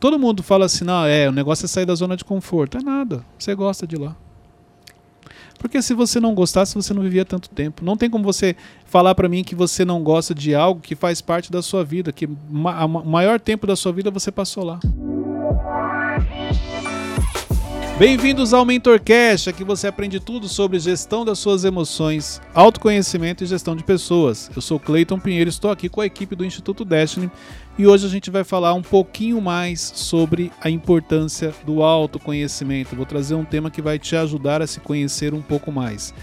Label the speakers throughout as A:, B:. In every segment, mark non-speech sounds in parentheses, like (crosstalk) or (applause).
A: todo mundo fala assim, não, é, o negócio é sair da zona de conforto. É nada. Você gosta de lá. Porque se você não gostasse, você não vivia tanto tempo. Não tem como você falar para mim que você não gosta de algo que faz parte da sua vida, que o maior tempo da sua vida você passou lá. Bem-vindos ao MentorCast, aqui você aprende tudo sobre gestão das suas emoções, autoconhecimento e gestão de pessoas. Eu sou Cleiton Pinheiro, estou aqui com a equipe do Instituto Destiny e hoje a gente vai falar um pouquinho mais sobre a importância do autoconhecimento. Vou trazer um tema que vai te ajudar a se conhecer um pouco mais.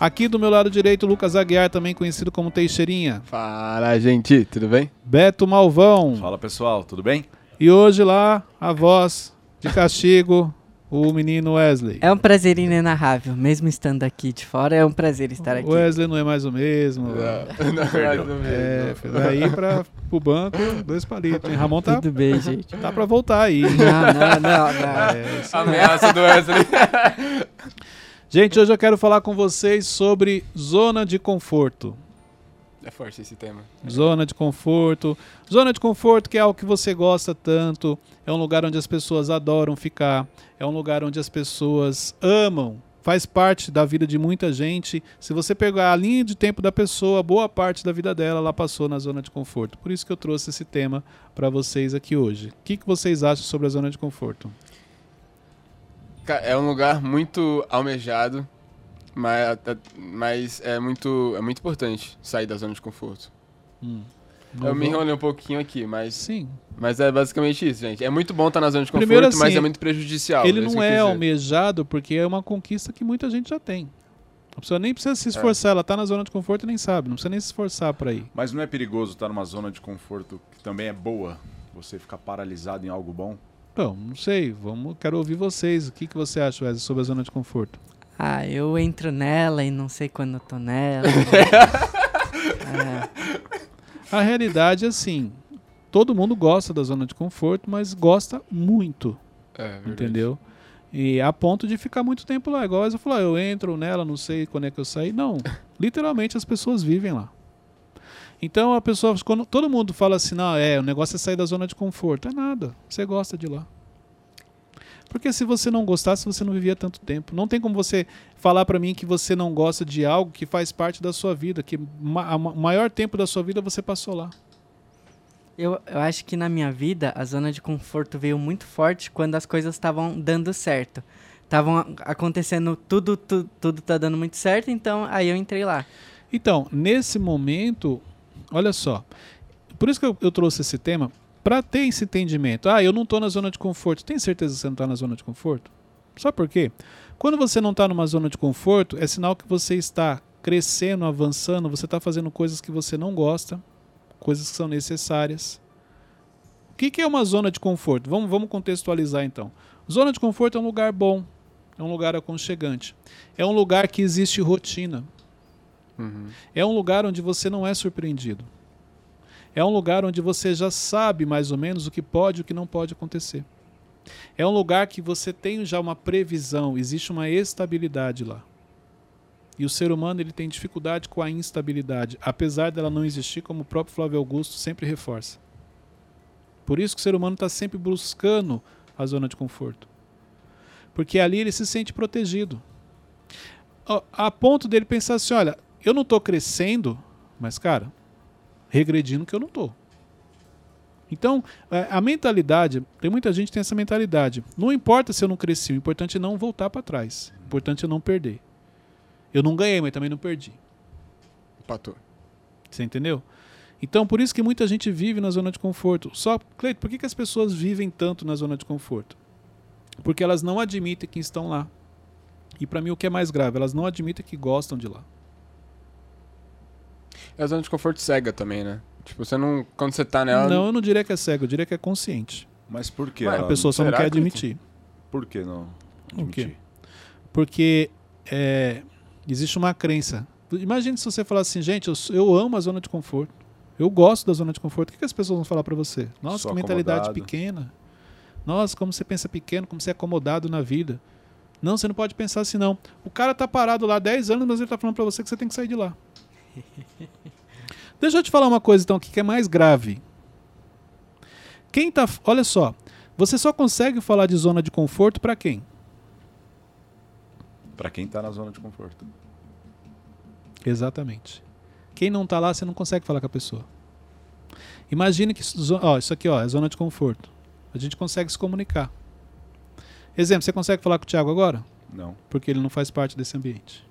A: Aqui do meu lado direito, Lucas Aguiar, também conhecido como Teixeirinha.
B: Fala, gente, tudo bem?
A: Beto Malvão.
C: Fala, pessoal, tudo bem?
A: E hoje lá, a voz de castigo, o menino Wesley.
D: É um prazer inenarrável, mesmo estando aqui de fora, é um prazer estar aqui.
A: O Wesley não é mais o mesmo. Não, (laughs) não é mais o mesmo. É, daí para o banco, dois palitos. Hein? Ramon tá.
D: Tudo bem, gente.
A: Tá para voltar aí.
D: Não, não, não. não. (laughs) É,
B: Ameaça do Wesley.
A: gente, hoje eu quero falar com vocês sobre zona de conforto.
B: É forte esse tema.
A: Zona de conforto. Zona de conforto que é algo que você gosta tanto. É um lugar onde as pessoas adoram ficar. É um lugar onde as pessoas amam. Faz parte da vida de muita gente. Se você pegar a linha de tempo da pessoa, boa parte da vida dela ela passou na zona de conforto. Por isso que eu trouxe esse tema para vocês aqui hoje. O que, que vocês acham sobre a zona de conforto?
B: É um lugar muito almejado mas, mas é, muito, é muito importante sair da zona de conforto. Hum. Eu me enrolei um pouquinho aqui, mas.
A: Sim.
B: Mas é basicamente isso, gente. É muito bom estar na zona de conforto, Primeiro, assim, mas é muito prejudicial.
A: Ele não é almejado porque é uma conquista que muita gente já tem. A pessoa nem precisa se esforçar, é. ela está na zona de conforto e nem sabe, não precisa nem se esforçar para ir.
C: Mas não é perigoso estar numa zona de conforto que também é boa? Você ficar paralisado em algo bom?
A: Não, não sei. Vamos, quero ouvir vocês. O que, que você acha, Wesley, sobre a zona de conforto?
D: Ah, eu entro nela e não sei quando eu tô nela.
A: é. (laughs) A realidade é assim: todo mundo gosta da zona de conforto, mas gosta muito. É, entendeu? E a ponto de ficar muito tempo lá. Igual eu falou, eu entro nela, não sei quando é que eu saí. Não. (laughs) Literalmente as pessoas vivem lá. Então a pessoa, quando todo mundo fala assim, não, é, o negócio é sair da zona de conforto. É nada. Você gosta de lá. Porque se você não gostasse, você não vivia tanto tempo. Não tem como você falar para mim que você não gosta de algo que faz parte da sua vida, que o maior tempo da sua vida você passou lá.
D: Eu, eu acho que na minha vida a zona de conforto veio muito forte quando as coisas estavam dando certo. Estavam acontecendo tudo, tudo, tudo tá dando muito certo, então aí eu entrei lá.
A: Então, nesse momento, olha só. Por isso que eu, eu trouxe esse tema, para ter esse entendimento. Ah, eu não estou na zona de conforto. Tem certeza que você não está na zona de conforto? Sabe por quê? Quando você não está numa zona de conforto, é sinal que você está crescendo, avançando, você está fazendo coisas que você não gosta, coisas que são necessárias. O que, que é uma zona de conforto? Vamos, vamos contextualizar então. Zona de conforto é um lugar bom, é um lugar aconchegante, é um lugar que existe rotina, uhum. é um lugar onde você não é surpreendido. É um lugar onde você já sabe mais ou menos o que pode e o que não pode acontecer. É um lugar que você tem já uma previsão, existe uma estabilidade lá. E o ser humano ele tem dificuldade com a instabilidade, apesar dela não existir, como o próprio Flávio Augusto sempre reforça. Por isso que o ser humano está sempre buscando a zona de conforto. Porque ali ele se sente protegido. A ponto dele pensar assim: olha, eu não estou crescendo, mas cara, regredindo que eu não estou. Então, é, a mentalidade, tem muita gente que tem essa mentalidade. Não importa se eu não cresci, o importante é não voltar para trás. O importante é não perder. Eu não ganhei, mas também não perdi.
B: Empatou.
A: Você entendeu? Então, por isso que muita gente vive na zona de conforto. Só, Cleito, por que, que as pessoas vivem tanto na zona de conforto? Porque elas não admitem que estão lá. E para mim o que é mais grave, elas não admitem que gostam de lá.
B: É a zona de conforto cega também, né? Tipo, você não. Quando você tá nela.
A: Não, eu não diria que é cego, eu diria que é consciente.
C: Mas por quê?
A: A pessoa só não quer admitir.
C: Por que não admitir?
A: Porque é, existe uma crença. Imagine se você falar assim, gente, eu, eu amo a zona de conforto. Eu gosto da zona de conforto. O que, que as pessoas vão falar para você? Nossa, Sou que mentalidade acomodado. pequena. Nossa, como você pensa pequeno, como você é acomodado na vida. Não, você não pode pensar assim, não. O cara tá parado lá 10 anos, mas ele tá falando para você que você tem que sair de lá. (laughs) Deixa eu te falar uma coisa então que é mais grave. Quem tá, olha só, Você só consegue falar de zona de conforto para quem?
C: Para quem está na zona de conforto.
A: Exatamente. Quem não está lá, você não consegue falar com a pessoa. Imagine que ó, isso aqui ó, é zona de conforto. A gente consegue se comunicar. Exemplo, você consegue falar com o Thiago agora?
C: Não.
A: Porque ele não faz parte desse ambiente.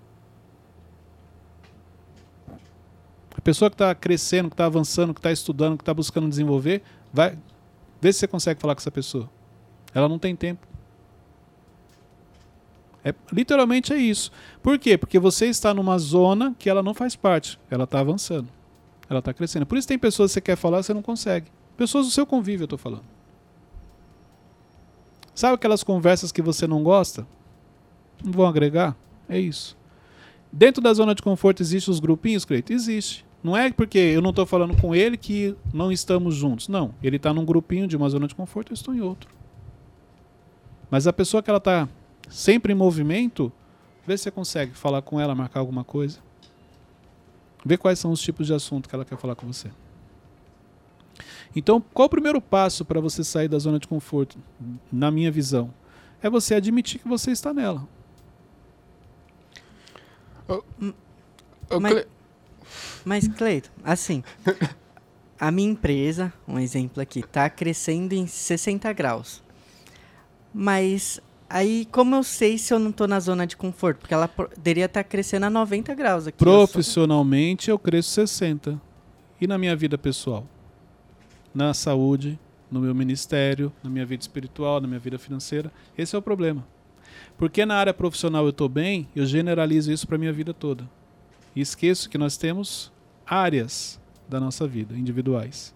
A: Pessoa que está crescendo, que está avançando, que está estudando, que está buscando desenvolver, vai. Vê se você consegue falar com essa pessoa. Ela não tem tempo. É, literalmente é isso. Por quê? Porque você está numa zona que ela não faz parte. Ela está avançando. Ela está crescendo. Por isso tem pessoas que você quer falar, você não consegue. Pessoas do seu convívio, eu estou falando. Sabe aquelas conversas que você não gosta? Não vão agregar? É isso. Dentro da zona de conforto existem os grupinhos, Cleito? Existe. Não é porque eu não estou falando com ele que não estamos juntos. Não. Ele está num grupinho de uma zona de conforto, eu estou em outro. Mas a pessoa que ela está sempre em movimento, vê se você consegue falar com ela, marcar alguma coisa. Vê quais são os tipos de assunto que ela quer falar com você. Então, qual o primeiro passo para você sair da zona de conforto, na minha visão? É você admitir que você está nela.
D: mas, mas, Cleito, assim, a minha empresa, um exemplo aqui, está crescendo em 60 graus. Mas aí, como eu sei se eu não estou na zona de conforto? Porque ela poderia estar tá crescendo a 90 graus aqui.
A: Profissionalmente, eu, eu cresço 60. E na minha vida pessoal? Na saúde, no meu ministério, na minha vida espiritual, na minha vida financeira. Esse é o problema. Porque na área profissional eu estou bem, eu generalizo isso para minha vida toda. E esqueço que nós temos áreas da nossa vida, individuais.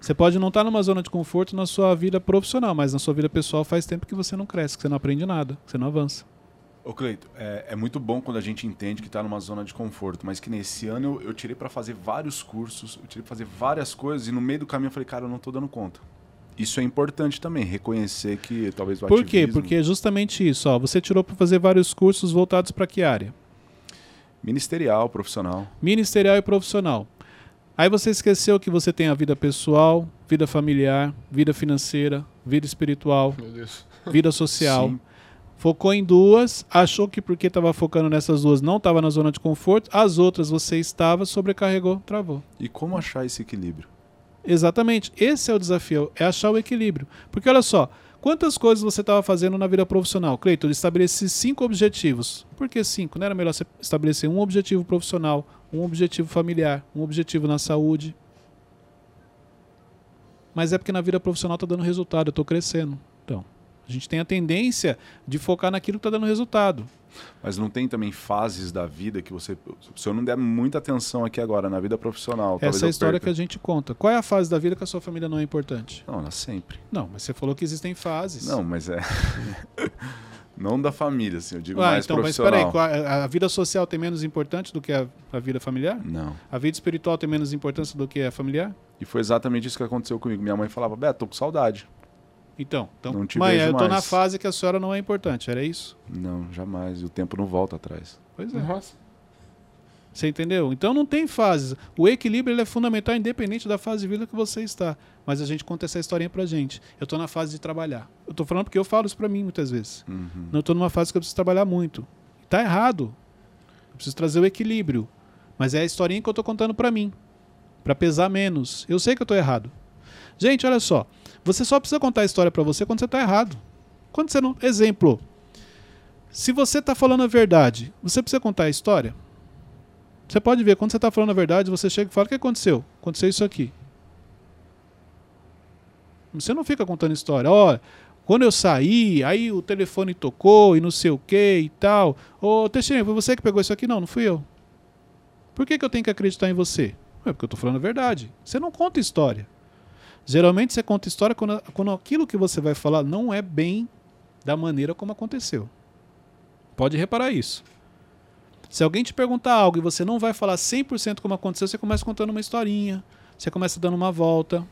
A: Você pode não estar tá numa zona de conforto na sua vida profissional, mas na sua vida pessoal faz tempo que você não cresce, que você não aprende nada, que você não avança.
C: Ô Cleito, é, é muito bom quando a gente entende que está numa zona de conforto, mas que nesse ano eu, eu tirei para fazer vários cursos, eu tirei para fazer várias coisas e no meio do caminho eu falei, cara, eu não estou dando conta. Isso é importante também, reconhecer que talvez o
A: Por ativismo... quê? Porque é justamente isso. Ó, você tirou para fazer vários cursos voltados para que área?
C: Ministerial, profissional.
A: Ministerial e profissional. Aí você esqueceu que você tem a vida pessoal, vida familiar, vida financeira, vida espiritual, vida social. Sim. Focou em duas, achou que porque estava focando nessas duas não estava na zona de conforto, as outras você estava, sobrecarregou, travou.
C: E como achar esse equilíbrio?
A: Exatamente. Esse é o desafio, é achar o equilíbrio. Porque olha só, quantas coisas você estava fazendo na vida profissional? Cleiton, estabeleci cinco objetivos. Por que cinco? Não era melhor você estabelecer um objetivo profissional, um objetivo familiar, um objetivo na saúde? Mas é porque na vida profissional está dando resultado, eu estou crescendo. Então, a gente tem a tendência de focar naquilo que está dando resultado.
C: Mas não tem também fases da vida que você. Se eu não der muita atenção aqui agora na vida profissional.
A: Essa é a história perca. que a gente conta. Qual é a fase da vida que a sua família não é importante?
C: Não, ela sempre.
A: Não, mas você falou que existem fases.
C: Não, mas é. (laughs) não da família, assim, eu digo ah, mais então, profissional.
A: Mas peraí, a, a, vida social tem menos importância do que a, a vida familiar?
C: Não.
A: A vida espiritual tem menos importância do que a familiar?
C: E foi exatamente isso que aconteceu comigo. Minha mãe falava, Beto, tô com saudade.
A: Então, então não te mãe, eu estou na fase que a senhora não é importante, era isso?
C: Não, jamais. O tempo não volta atrás.
A: Pois é. Nossa. Você entendeu? Então não tem fases. O equilíbrio ele é fundamental, independente da fase de vida que você está. Mas a gente conta essa historinha pra gente. Eu estou na fase de trabalhar. Eu estou falando porque eu falo isso para mim muitas vezes. Uhum. Não estou numa fase que eu preciso trabalhar muito. Está errado. Eu preciso trazer o equilíbrio. Mas é a historinha que eu estou contando para mim. para pesar menos. Eu sei que eu estou errado. Gente, olha só. Você só precisa contar a história para você quando você está errado. Quando você não. Exemplo. Se você está falando a verdade, você precisa contar a história? Você pode ver, quando você está falando a verdade, você chega e fala: o que aconteceu? Aconteceu isso aqui. Você não fica contando história. Ó, quando eu saí, aí o telefone tocou e não sei o que e tal. Ô, Teixeira, foi você que pegou isso aqui? Não, não fui eu. Por que, que eu tenho que acreditar em você? É porque eu estou falando a verdade. Você não conta história. Geralmente você conta história quando, quando aquilo que você vai falar não é bem da maneira como aconteceu. Pode reparar isso. Se alguém te perguntar algo e você não vai falar 100% como aconteceu, você começa contando uma historinha, você começa dando uma volta.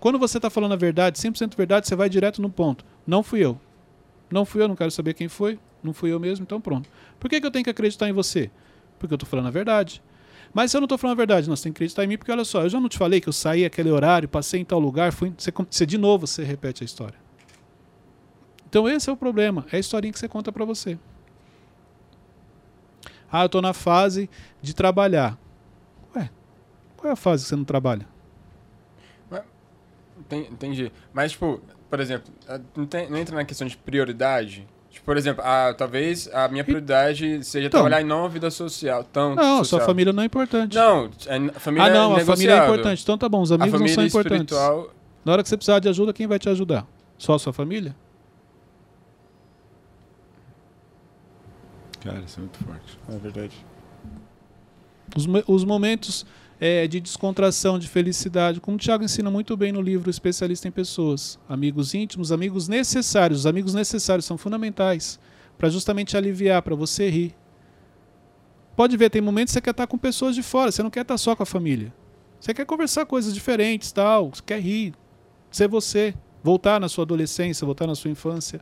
A: Quando você está falando a verdade, 100% verdade, você vai direto no ponto. Não fui eu. Não fui eu, não quero saber quem foi. Não fui eu mesmo, então pronto. Por que, que eu tenho que acreditar em você? Porque eu estou falando a verdade. Mas eu não estou falando a verdade, nós temos que acreditar em mim, porque olha só, eu já não te falei que eu saí aquele horário, passei em tal lugar, fui, você, você de novo você repete a história. Então esse é o problema, é a historinha que você conta para você. Ah, eu estou na fase de trabalhar. Ué, qual é a fase que você não trabalha?
B: Entendi. Mas, tipo, por exemplo, não, tem, não entra na questão de prioridade? Tipo, por exemplo, ah, talvez a minha prioridade seja então, trabalhar e não a vida social. Tão
A: não,
B: social.
A: sua família não é importante.
B: Não, a família
A: Ah, não,
B: é
A: a família é importante. Então tá bom, os amigos não são importantes.
B: Espiritual...
A: Na hora que você precisar de ajuda, quem vai te ajudar? Só a sua família?
C: Cara, isso é muito forte.
B: É verdade.
A: Os, os momentos é, de descontração, de felicidade, como o Tiago ensina muito bem no livro Especialista em Pessoas. Amigos íntimos, amigos necessários. Os amigos necessários são fundamentais para justamente aliviar, para você rir. Pode ver, tem momentos que você quer estar com pessoas de fora, você não quer estar só com a família. Você quer conversar coisas diferentes, tal, você quer rir, ser você, voltar na sua adolescência, voltar na sua infância.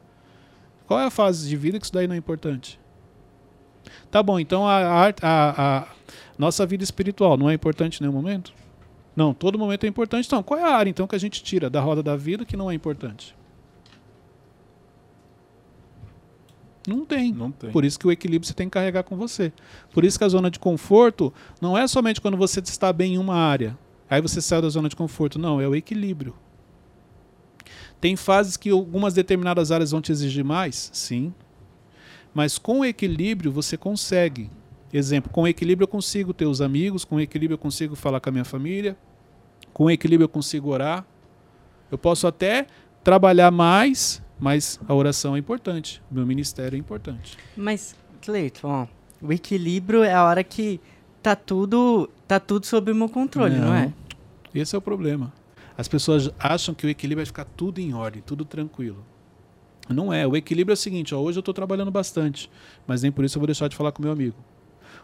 A: Qual é a fase de vida que isso daí não é importante? Tá bom, então a, a, a, nossa vida espiritual não é importante em nenhum momento? Não, todo momento é importante. Então, qual é a área então que a gente tira da roda da vida que não é importante? Não tem.
C: Não tem.
A: Por isso que o equilíbrio você tem que carregar com você. Por isso que a zona de conforto não é somente quando você está bem em uma área. Aí você sai da zona de conforto. Não, é o equilíbrio. Tem fases que algumas determinadas áreas vão te exigir mais? Sim. Mas com equilíbrio você consegue. Exemplo, com equilíbrio eu consigo ter os amigos, com equilíbrio eu consigo falar com a minha família, com equilíbrio eu consigo orar. Eu posso até trabalhar mais, mas a oração é importante, o meu ministério é importante.
D: Mas, Cleiton, o equilíbrio é a hora que tá tudo, tá tudo sob o meu controle, não, não é?
A: Esse é o problema. As pessoas acham que o equilíbrio vai ficar tudo em ordem, tudo tranquilo. Não é. O equilíbrio é o seguinte: ó, hoje eu estou trabalhando bastante, mas nem por isso eu vou deixar de falar com meu amigo.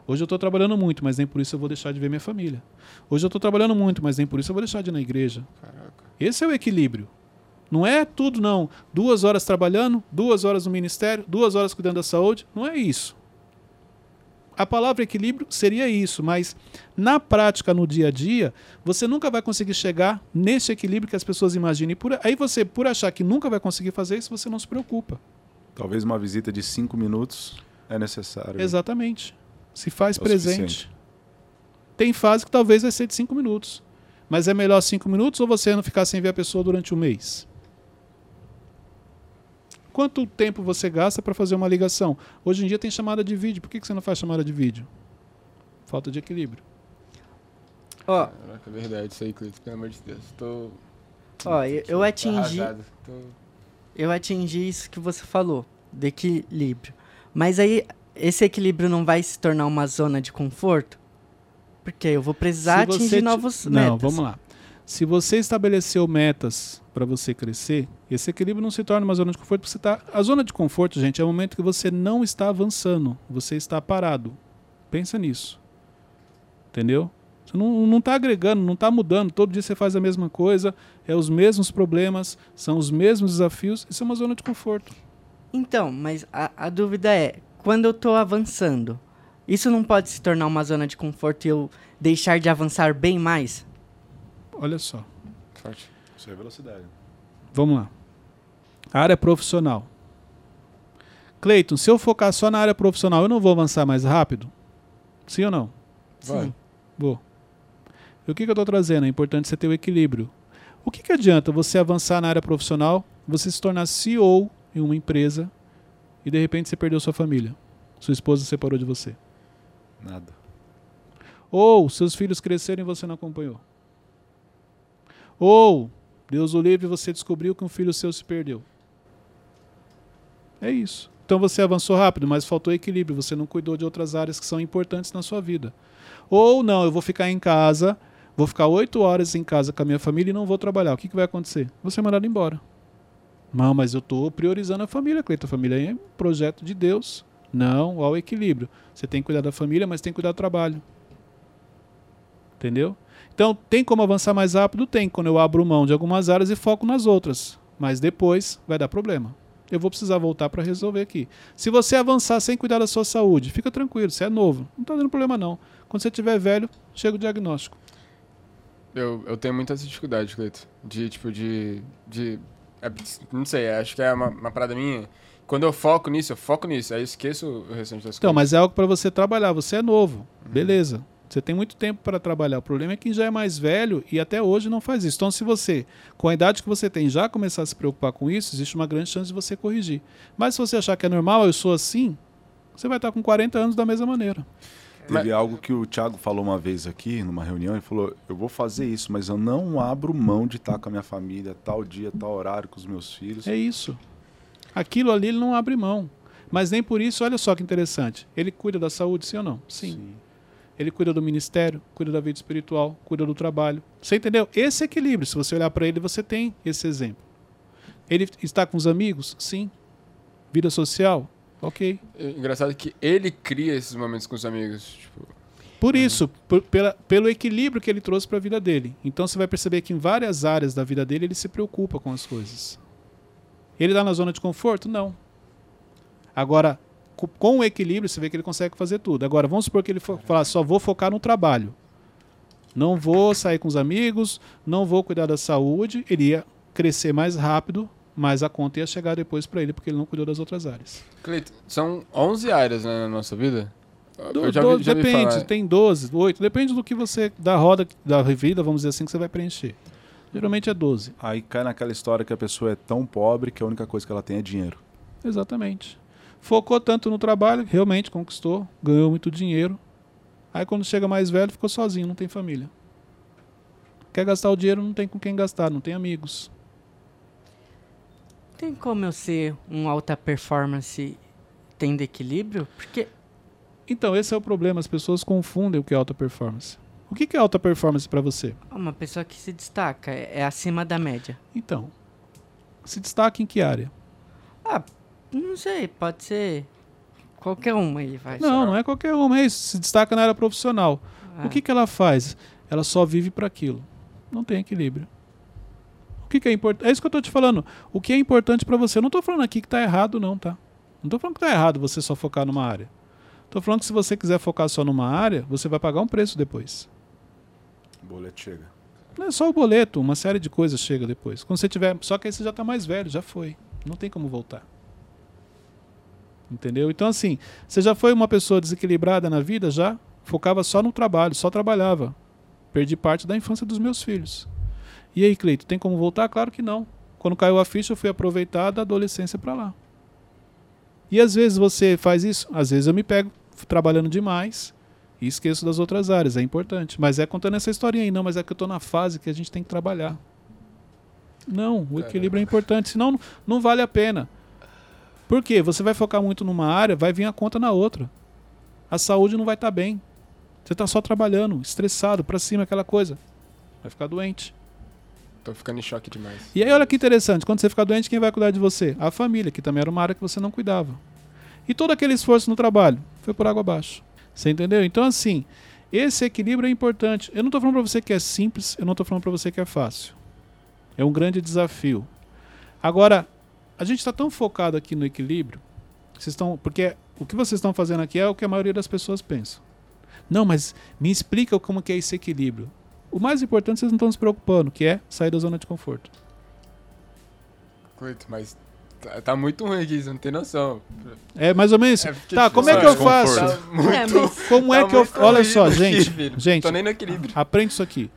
A: Hoje eu estou trabalhando muito, mas nem por isso eu vou deixar de ver minha família. Hoje eu estou trabalhando muito, mas nem por isso eu vou deixar de ir na igreja. Caraca. Esse é o equilíbrio. Não é tudo, não. Duas horas trabalhando, duas horas no ministério, duas horas cuidando da saúde. Não é isso a palavra equilíbrio seria isso, mas na prática, no dia a dia, você nunca vai conseguir chegar nesse equilíbrio que as pessoas imaginam. E por, aí você, por achar que nunca vai conseguir fazer isso, você não se preocupa.
C: Talvez uma visita de cinco minutos é necessário.
A: Exatamente. Se faz é presente. Tem fase que talvez vai ser de cinco minutos. Mas é melhor cinco minutos ou você não ficar sem ver a pessoa durante um mês? Quanto tempo você gasta para fazer uma ligação? Hoje em dia tem chamada de vídeo. Por que você não faz chamada de vídeo? Falta de equilíbrio.
B: Ó. Caraca, é verdade isso aí, Cleiton. Pelo amor de Deus. Tô.
D: Ó, eu, eu atingi. Tô... Eu atingi isso que você falou, de equilíbrio. Mas aí, esse equilíbrio não vai se tornar uma zona de conforto? Porque eu vou precisar atingir novos
A: metas. Não, vamos lá. Se você estabeleceu metas para você crescer, esse equilíbrio não se torna uma zona de conforto. Você tá... A zona de conforto, gente, é o momento que você não está avançando, você está parado. Pensa nisso. Entendeu? Você não está agregando, não está mudando. Todo dia você faz a mesma coisa, é os mesmos problemas, são os mesmos desafios. Isso é uma zona de conforto.
D: Então, mas a, a dúvida é: quando eu estou avançando, isso não pode se tornar uma zona de conforto e eu deixar de avançar bem mais?
A: Olha só.
C: Forte. Isso é velocidade.
A: Vamos lá. Área profissional. Cleiton, se eu focar só na área profissional, eu não vou avançar mais rápido? Sim ou não?
B: Vai. Sim.
A: Vou. E o que, que eu estou trazendo? É importante você ter o equilíbrio. O que, que adianta você avançar na área profissional, você se tornar CEO em uma empresa e de repente você perdeu sua família? Sua esposa separou de você?
C: Nada.
A: Ou seus filhos cresceram e você não acompanhou? Ou, Deus o livre, você descobriu que um filho seu se perdeu. É isso. Então você avançou rápido, mas faltou equilíbrio. Você não cuidou de outras áreas que são importantes na sua vida. Ou não, eu vou ficar em casa, vou ficar oito horas em casa com a minha família e não vou trabalhar. O que, que vai acontecer? Você é mandado embora. Não, mas eu estou priorizando a família, Cleiton. A família é um projeto de Deus. Não, ao equilíbrio. Você tem que cuidar da família, mas tem que cuidar do trabalho. Entendeu? Então, tem como avançar mais rápido? Tem, quando eu abro mão de algumas áreas e foco nas outras. Mas depois vai dar problema. Eu vou precisar voltar para resolver aqui. Se você avançar sem cuidar da sua saúde, fica tranquilo, você é novo. Não está dando problema, não. Quando você estiver velho, chega o diagnóstico.
B: Eu, eu tenho muita dificuldade, Cleito. De, tipo, de, de É, não sei, acho que é uma, uma parada minha. Quando eu foco nisso, eu foco nisso. Aí eu esqueço o restante das
A: então,
B: coisas.
A: mas é algo para você trabalhar. Você é novo. Uhum. Beleza. Você tem muito tempo para trabalhar. O problema é que já é mais velho e até hoje não faz isso. Então, se você, com a idade que você tem, já começar a se preocupar com isso, existe uma grande chance de você corrigir. Mas se você achar que é normal, eu sou assim, você vai estar com 40 anos da mesma maneira.
C: Teve mas... algo que o Thiago falou uma vez aqui, numa reunião, ele falou: Eu vou fazer isso, mas eu não abro mão de estar com a minha família, tal dia, tal horário, com os meus filhos.
A: É isso. Aquilo ali ele não abre mão. Mas nem por isso, olha só que interessante. Ele cuida da saúde, sim ou não? Sim. sim. Ele cuida do ministério, cuida da vida espiritual, cuida do trabalho. Você entendeu? Esse equilíbrio, se você olhar para ele, você tem esse exemplo. Ele está com os amigos? Sim. Vida social? Ok.
B: É engraçado que ele cria esses momentos com os amigos. Tipo...
A: Por isso, por, pela, pelo equilíbrio que ele trouxe para a vida dele. Então você vai perceber que em várias áreas da vida dele ele se preocupa com as coisas. Ele está na zona de conforto? Não. Agora, com o equilíbrio, você vê que ele consegue fazer tudo. Agora, vamos supor que ele falar, só vou focar no trabalho. Não vou sair com os amigos, não vou cuidar da saúde. Ele ia crescer mais rápido, mas a conta ia chegar depois para ele, porque ele não cuidou das outras áreas.
B: Cleiton, são 11 áreas né, na nossa vida?
A: Do, já vi, já depende, tem 12, 8, depende do que você, da roda da vida, vamos dizer assim, que você vai preencher. Geralmente é 12.
C: Aí cai naquela história que a pessoa é tão pobre que a única coisa que ela tem é dinheiro.
A: Exatamente focou tanto no trabalho, realmente conquistou, ganhou muito dinheiro. Aí quando chega mais velho, ficou sozinho, não tem família. Quer gastar o dinheiro, não tem com quem gastar, não tem amigos.
D: Tem como eu ser um alta performance tendo equilíbrio? Porque
A: então, esse é o problema, as pessoas confundem o que é alta performance. O que é alta performance para você?
D: Uma pessoa que se destaca, é, acima da média.
A: Então, se destaca em que área?
D: Ah, não sei, pode ser qualquer uma aí. Vai
A: não, não é qualquer uma, é isso. Se destaca na área profissional. O que, que ela faz? Ela só vive para aquilo. Não tem equilíbrio. O que, que é importante? É isso que eu estou te falando. O que é importante para você? Eu não estou falando aqui que está errado, não, tá? Não estou falando que está errado você só focar numa área. Estou falando que se você quiser focar só numa área, você vai pagar um preço depois.
C: O boleto chega.
A: Não é só o boleto, uma série de coisas chega depois. Quando você tiver. Só que aí você já está mais velho, já foi. Não tem como voltar. Entendeu? Então, assim, você já foi uma pessoa desequilibrada na vida? Já? Focava só no trabalho, só trabalhava. Perdi parte da infância dos meus filhos. E aí, Cleito, tem como voltar? Claro que não. Quando caiu a ficha, eu fui aproveitar da adolescência para lá. E às vezes você faz isso, às vezes eu me pego trabalhando demais e esqueço das outras áreas, é importante. Mas é contando essa historinha aí, não, mas é que eu estou na fase que a gente tem que trabalhar. Não, o equilíbrio é importante, senão não vale a pena. Por quê? Você vai focar muito numa área, vai vir a conta na outra. A saúde não vai estar tá bem. Você está só trabalhando, estressado, para cima, aquela coisa. Vai ficar doente.
B: Tô ficando em choque demais.
A: E aí, olha que interessante, quando você ficar doente, quem vai cuidar de você? A família, que também era uma área que você não cuidava. E todo aquele esforço no trabalho foi por água abaixo. Você entendeu? Então, assim, esse equilíbrio é importante. Eu não estou falando para você que é simples, eu não estou falando para você que é fácil. É um grande desafio. Agora, a gente está tão focado aqui no equilíbrio, vocês estão, porque o que vocês estão fazendo aqui é o que a maioria das pessoas pensam. Não, mas me explica como que é esse equilíbrio. O mais importante vocês não estão se preocupando, que é sair da zona de conforto.
B: Coito, mas tá, tá, muito ruim aqui, você não tem noção.
A: É mais ou menos. É tá, como é que eu faço? Tá muito, é, como tá é que eu. Olha só, gente. Gente. Tô
B: nem no equilíbrio.
A: Aprende isso aqui.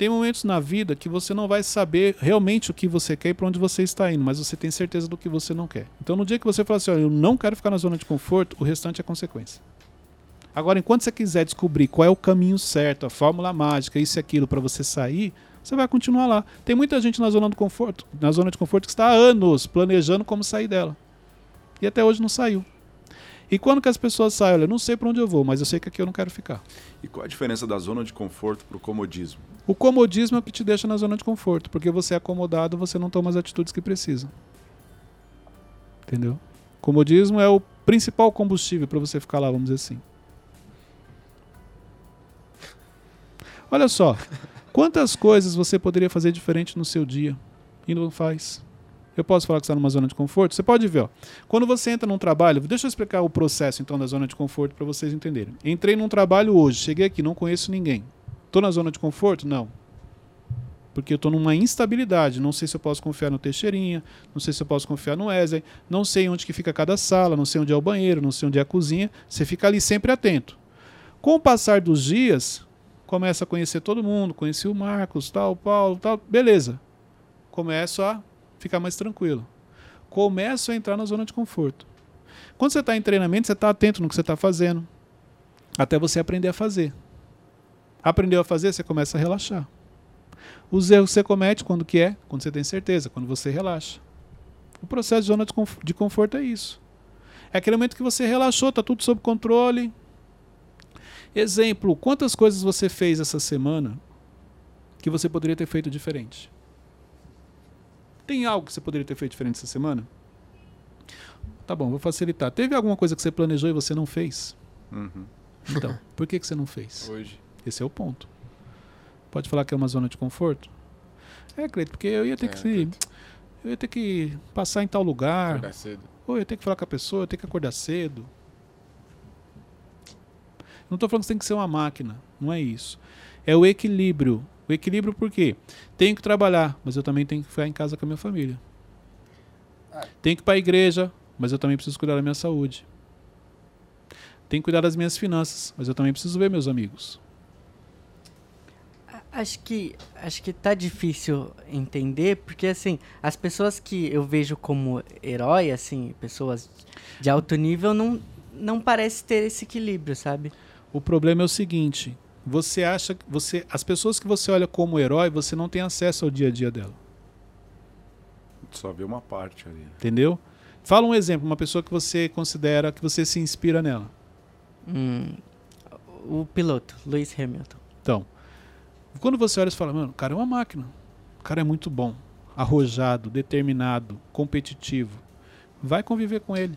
A: Tem momentos na vida que você não vai saber realmente o que você quer e para onde você está indo, mas você tem certeza do que você não quer. Então, no dia que você fala assim, eu não quero ficar na zona de conforto, o restante é consequência. Agora, enquanto você quiser descobrir qual é o caminho certo, a fórmula mágica, isso e aquilo para você sair, você vai continuar lá. Tem muita gente na zona do conforto, na zona de conforto que está há anos planejando como sair dela. E até hoje não saiu. E quando que as pessoas saem, olha, eu não sei para onde eu vou, mas eu sei que aqui eu não quero ficar.
C: E qual a diferença da zona de conforto para o comodismo?
A: O comodismo é o que te deixa na zona de conforto, porque você é acomodado, você não toma as atitudes que precisa. Entendeu? Comodismo é o principal combustível para você ficar lá, vamos dizer assim. Olha só, quantas coisas você poderia fazer diferente no seu dia e não faz? Eu posso falar que está numa zona de conforto? Você pode ver, ó. Quando você entra num trabalho, deixa eu explicar o processo então da zona de conforto para vocês entenderem. Entrei num trabalho hoje, cheguei aqui, não conheço ninguém. Estou na zona de conforto? Não. Porque eu estou numa instabilidade. Não sei se eu posso confiar no Teixeirinha, não sei se eu posso confiar no Wesley, não sei onde que fica cada sala, não sei onde é o banheiro, não sei onde é a cozinha. Você fica ali sempre atento. Com o passar dos dias, começa a conhecer todo mundo, conheci o Marcos, tal, Paulo, tal, beleza. Começo a ficar mais tranquilo. Começo a entrar na zona de conforto. Quando você está em treinamento, você está atento no que você está fazendo, até você aprender a fazer. Aprendeu a fazer, você começa a relaxar. Os erros você comete, quando que é? Quando você tem certeza, quando você relaxa. O processo de zona de conforto é isso. É aquele momento que você relaxou, está tudo sob controle. Exemplo, quantas coisas você fez essa semana que você poderia ter feito diferente? Tem algo que você poderia ter feito diferente essa semana? Tá bom, vou facilitar. Teve alguma coisa que você planejou e você não fez?
C: Uhum.
A: Então, por que, que você não fez?
B: Hoje.
A: Esse é o ponto. Pode falar que é uma zona de conforto? É, Cleito, porque eu ia ter é, que se, eu ia ter que passar em tal lugar.
B: Acordar cedo.
A: Ou eu ia ter que falar com a pessoa, eu ia ter que acordar cedo. Não estou falando que você tem que ser uma máquina, não é isso. É o equilíbrio. O equilíbrio por quê? Tenho que trabalhar, mas eu também tenho que ficar em casa com a minha família. Tenho que ir para a igreja, mas eu também preciso cuidar da minha saúde. Tenho que cuidar das minhas finanças, mas eu também preciso ver meus amigos.
D: Acho que acho que tá difícil entender, porque assim, as pessoas que eu vejo como herói, assim, pessoas de alto nível, não, não parece ter esse equilíbrio, sabe?
A: O problema é o seguinte: você acha que você. As pessoas que você olha como herói, você não tem acesso ao dia a dia dela.
C: Só vê uma parte ali.
A: Entendeu? Fala um exemplo, uma pessoa que você considera que você se inspira nela.
D: Hum, o piloto, Lewis Hamilton.
A: Então, quando você olha e fala, mano, o cara é uma máquina. O cara é muito bom, arrojado, determinado, competitivo. Vai conviver com ele.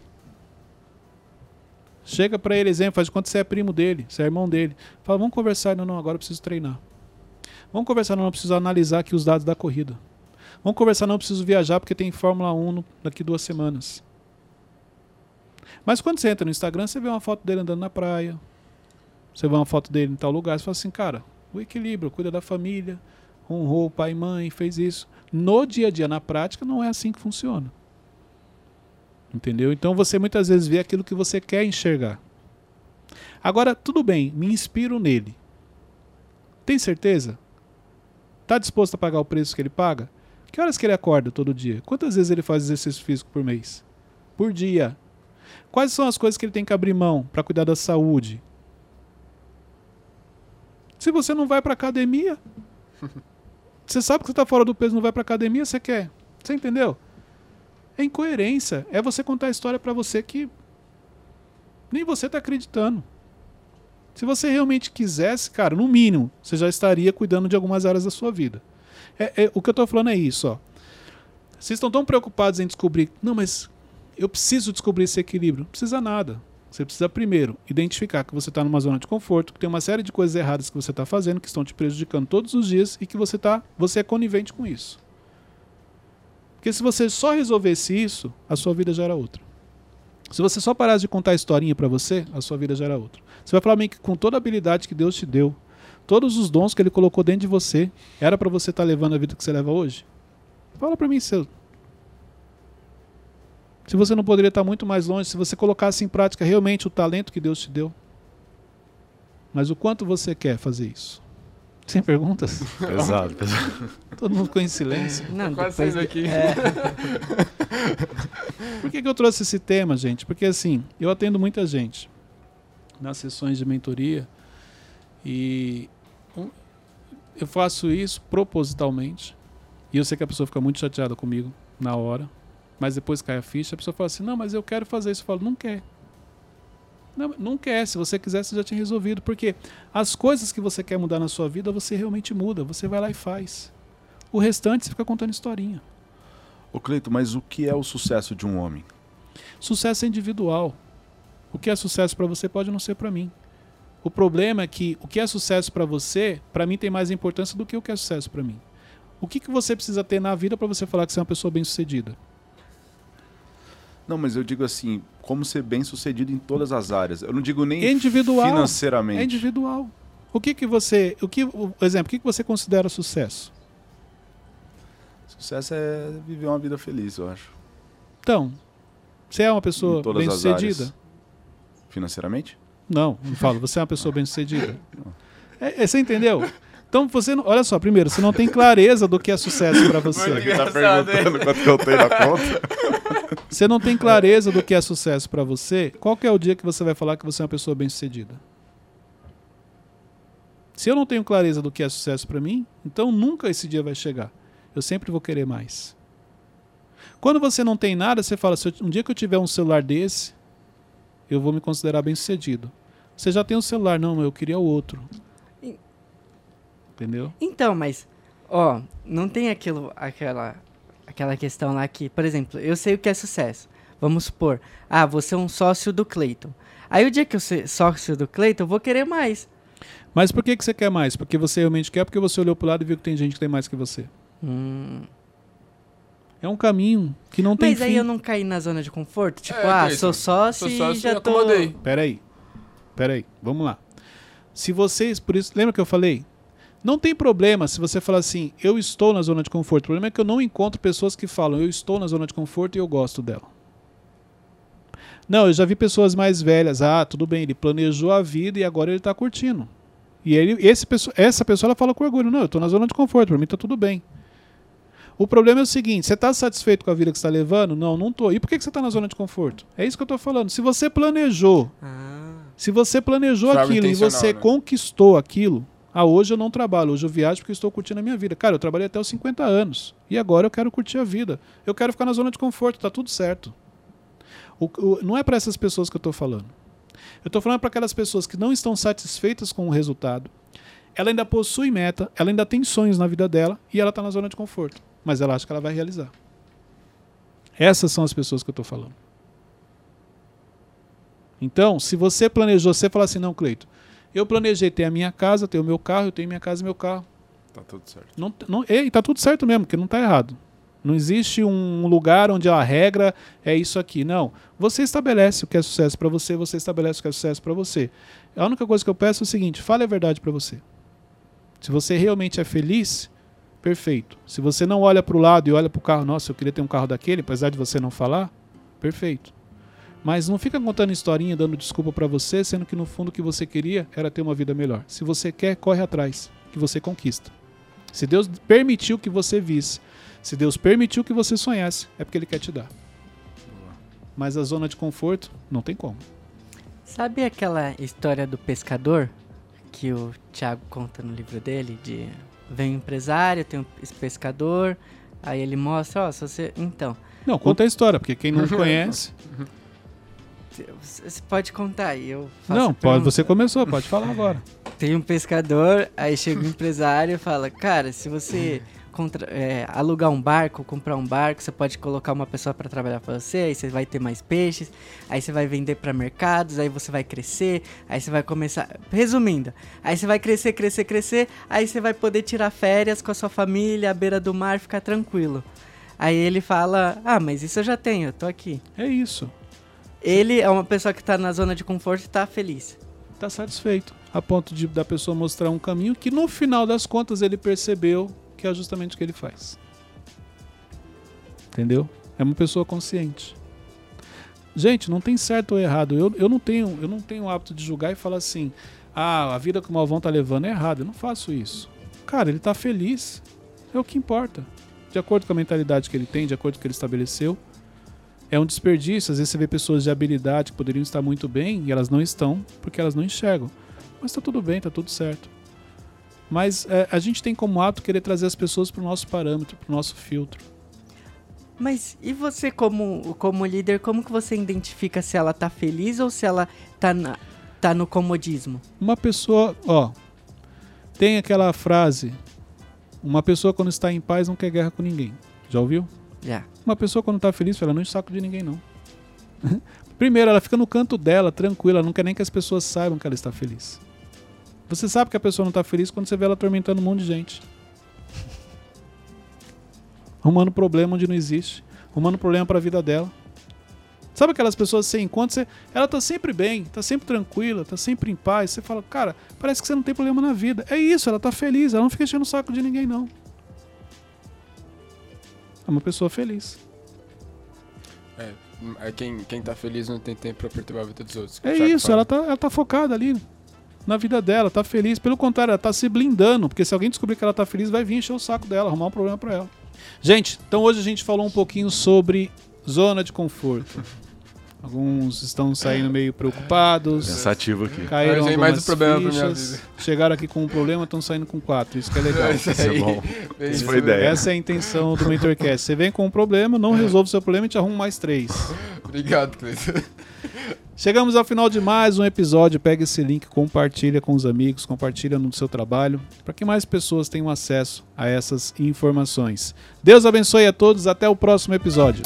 A: Chega para ele, exemplo, faz que você é primo dele, você é irmão dele. Fala, vamos conversar. Não, não, agora eu preciso treinar. Vamos conversar, não, eu preciso analisar aqui os dados da corrida. Vamos conversar, não, eu preciso viajar porque tem Fórmula 1 daqui duas semanas. Mas quando você entra no Instagram, você vê uma foto dele andando na praia. Você vê uma foto dele em tal lugar, você fala assim, cara, o equilíbrio, cuida da família, honrou o pai e mãe, fez isso. No dia a dia, na prática, não é assim que funciona. Entendeu? Então você muitas vezes vê aquilo que você quer enxergar. Agora, tudo bem, me inspiro nele. Tem certeza? Está disposto a pagar o preço que ele paga? Que horas que ele acorda todo dia? Quantas vezes ele faz exercício físico por mês? Por dia. Quais são as coisas que ele tem que abrir mão para cuidar da saúde? Se você não vai para academia, (laughs) você sabe que você está fora do peso, não vai para academia, você quer. Você entendeu? É incoerência. É você contar a história para você que nem você está acreditando. Se você realmente quisesse, cara, no mínimo, você já estaria cuidando de algumas áreas da sua vida. É, é o que eu estou falando é isso, ó. Vocês estão tão preocupados em descobrir, não, mas eu preciso descobrir esse equilíbrio. Não precisa nada. Você precisa primeiro identificar que você está numa zona de conforto, que tem uma série de coisas erradas que você está fazendo, que estão te prejudicando todos os dias e que você tá, você é conivente com isso. Porque se você só resolvesse isso, a sua vida já era outra. Se você só parasse de contar a historinha para você, a sua vida já era outra. Você vai falar que com toda a habilidade que Deus te deu, todos os dons que Ele colocou dentro de você, era para você estar tá levando a vida que você leva hoje? Fala para mim, seu, se você não poderia estar muito mais longe se você colocasse em prática realmente o talento que Deus te deu. Mas o quanto você quer fazer isso? Sem perguntas? (laughs)
C: Pesado, pesado. (laughs)
A: Todo mundo ficou em silêncio.
B: Não, quase de... aqui. É. (laughs)
A: Por que, que eu trouxe esse tema, gente? Porque assim, eu atendo muita gente nas sessões de mentoria e eu faço isso propositalmente. E eu sei que a pessoa fica muito chateada comigo na hora, mas depois cai a ficha, a pessoa fala assim: não, mas eu quero fazer isso. Eu falo: não quer. Não, não quer. Se você quisesse, você já tinha resolvido. Porque as coisas que você quer mudar na sua vida, você realmente muda. Você vai lá e faz. O restante, você fica contando historinha.
C: Ô Cleito, mas o que é o sucesso de um homem?
A: Sucesso é individual. O que é sucesso para você pode não ser para mim. O problema é que o que é sucesso para você, para mim tem mais importância do que o que é sucesso para mim. O que, que você precisa ter na vida para você falar que você é uma pessoa bem-sucedida?
C: Não, mas eu digo assim, como ser bem sucedido em todas as áreas. Eu não digo nem
A: individual,
C: financeiramente.
A: É individual. O que que você, o que, o exemplo, o que que você considera sucesso?
C: Sucesso é viver uma vida feliz, eu acho.
A: Então, você é uma pessoa bem-sucedida?
C: Financeiramente?
A: Não, não falo. Você é uma pessoa bem-sucedida. (laughs) É, é, você entendeu? Então você não, olha só, primeiro, você não tem clareza do que é sucesso para você.
C: Ele tá perguntando quanto que eu tenho na conta. (laughs)
A: Você não tem clareza do que é sucesso para você. Qual que é o dia que você vai falar que você é uma pessoa bem-sucedida? Se eu não tenho clareza do que é sucesso para mim, então nunca esse dia vai chegar. Eu sempre vou querer mais. Quando você não tem nada, você fala: se um dia que eu tiver um celular desse, eu vou me considerar bem-sucedido. Você já tem um celular, não, eu queria o outro. Entendeu?
D: Então, mas, ó, não tem aquilo, aquela, aquela questão lá que, por exemplo, eu sei o que é sucesso. Vamos supor, ah, você é um sócio do Cleiton. Aí o dia que eu sou sócio do Cleiton, eu vou querer mais.
A: Mas por que, que você quer mais? Porque você realmente quer, porque você olhou pro lado e viu que tem gente que tem mais que você.
D: Hum.
A: É um caminho que não tem
D: Mas aí
A: fim.
D: eu não caí na zona de conforto? Tipo, é, ah, sou sócio, sou sócio e já tô...
B: acomodei.
A: Peraí, peraí, vamos lá. Se vocês, por isso, lembra que eu falei? Não tem problema se você falar assim, eu estou na zona de conforto. O problema é que eu não encontro pessoas que falam, eu estou na zona de conforto e eu gosto dela. Não, eu já vi pessoas mais velhas, ah, tudo bem, ele planejou a vida e agora ele está curtindo. E ele, esse, essa pessoa ela fala com orgulho, não, eu estou na zona de conforto, para mim está tudo bem. O problema é o seguinte: você está satisfeito com a vida que está levando? Não, não estou. E por que, que você está na zona de conforto? É isso que eu estou falando. Se você planejou, ah. se você planejou aquilo e você né? conquistou aquilo, ah, hoje eu não trabalho, hoje eu viajo porque estou curtindo a minha vida. Cara, eu trabalhei até os 50 anos e agora eu quero curtir a vida. Eu quero ficar na zona de conforto, está tudo certo. O, o, não é para essas pessoas que eu estou falando. Eu estou falando para aquelas pessoas que não estão satisfeitas com o resultado. Ela ainda possui meta, ela ainda tem sonhos na vida dela e ela está na zona de conforto mas ela acha que ela vai realizar. Essas são as pessoas que eu estou falando. Então, se você planejou, você fala assim, não, Cleito, eu planejei ter a minha casa, ter o meu carro, eu tenho minha casa e meu carro.
C: Tá tudo certo.
A: Não, não, e tá tudo certo mesmo, porque não está errado. Não existe um lugar onde a regra é isso aqui. Não. Você estabelece o que é sucesso para você, você estabelece o que é sucesso para você. A única coisa que eu peço é o seguinte: fale a verdade para você. Se você realmente é feliz, perfeito. Se você não olha para o lado e olha para o carro, nossa, eu queria ter um carro daquele, apesar de você não falar, perfeito. Mas não fica contando historinha, dando desculpa para você, sendo que no fundo o que você queria era ter uma vida melhor. Se você quer, corre atrás, que você conquista. Se Deus permitiu que você visse, se Deus permitiu que você sonhasse, é porque Ele quer te dar. Mas a zona de conforto, não tem como.
D: Sabe aquela história do pescador que o Tiago conta no livro dele, de vem um empresário, tem um pescador, aí ele mostra, ó, se você. Então.
A: Não, conta o... a história, porque quem não (laughs) conhece.
D: Você pode contar aí, eu
A: Não, pode, você começou, pode falar agora. (laughs)
D: Tem um pescador, aí chega um empresário e fala, cara, se você contra, é, alugar um barco, comprar um barco, você pode colocar uma pessoa para trabalhar para você, aí você vai ter mais peixes, aí você vai vender para mercados, aí você vai crescer, aí você vai começar, resumindo, aí você vai crescer, crescer, crescer, aí você vai poder tirar férias com a sua família à beira do mar, ficar tranquilo. Aí ele fala: "Ah, mas isso eu já tenho, eu tô aqui".
A: É isso.
D: Ele é uma pessoa que está na zona de conforto e está feliz.
A: Está satisfeito, a ponto de da pessoa mostrar um caminho que no final das contas ele percebeu que é justamente o que ele faz. Entendeu? É uma pessoa consciente. Gente, não tem certo ou errado. Eu, eu, não tenho, eu não tenho o hábito de julgar e falar assim: ah, a vida que o Malvão tá levando é errada. Eu não faço isso. Cara, ele tá feliz. É o que importa. De acordo com a mentalidade que ele tem, de acordo com o que ele estabeleceu. É um desperdício. Às vezes você vê pessoas de habilidade que poderiam estar muito bem e elas não estão porque elas não enxergam. Mas tá tudo bem, tá tudo certo. Mas é, a gente tem como ato querer trazer as pessoas para o nosso parâmetro, para o nosso filtro.
D: Mas e você como, como líder, como que você identifica se ela tá feliz ou se ela tá, na, tá no comodismo?
A: Uma pessoa, ó, tem aquela frase, uma pessoa quando está em paz não quer guerra com ninguém. Já ouviu?
D: Já.
A: Uma pessoa quando está feliz, ela não enche saco de ninguém não. (laughs) Primeiro, ela fica no canto dela, tranquila, não quer nem que as pessoas saibam que ela está feliz. Você sabe que a pessoa não está feliz quando você vê ela atormentando um monte de gente. (laughs) Arrumando problema onde não existe. Arrumando problema para a vida dela. Sabe aquelas pessoas que você encontra, você, ela tá sempre bem, tá sempre tranquila, tá sempre em paz. Você fala, cara, parece que você não tem problema na vida. É isso, ela tá feliz, ela não fica enchendo o saco de ninguém, não. Uma pessoa feliz.
B: É, é quem, quem tá feliz não tem tempo pra perturbar a vida dos outros.
A: É isso, ela tá, ela tá focada ali na vida dela, tá feliz. Pelo contrário, ela tá se blindando, porque se alguém descobrir que ela tá feliz, vai vir encher o saco dela, arrumar um problema para ela. Gente, então hoje a gente falou um pouquinho sobre zona de conforto. (laughs) Alguns estão saindo meio preocupados.
C: Pensativo aqui.
A: Caíram Mas mais um problema fichas, pra minha vida. Chegaram aqui com um problema, estão saindo com quatro. Isso que é legal.
C: Isso, isso é bom. (laughs) Isso foi ideia.
A: Essa é a intenção do Mentorcast. Você vem com um problema, não resolve o seu problema e te arruma mais três. (laughs)
B: Obrigado, Cleiton.
A: Chegamos ao final de mais um episódio. Pega esse link, compartilha com os amigos, compartilha no seu trabalho, para que mais pessoas tenham acesso a essas informações. Deus abençoe a todos. Até o próximo episódio.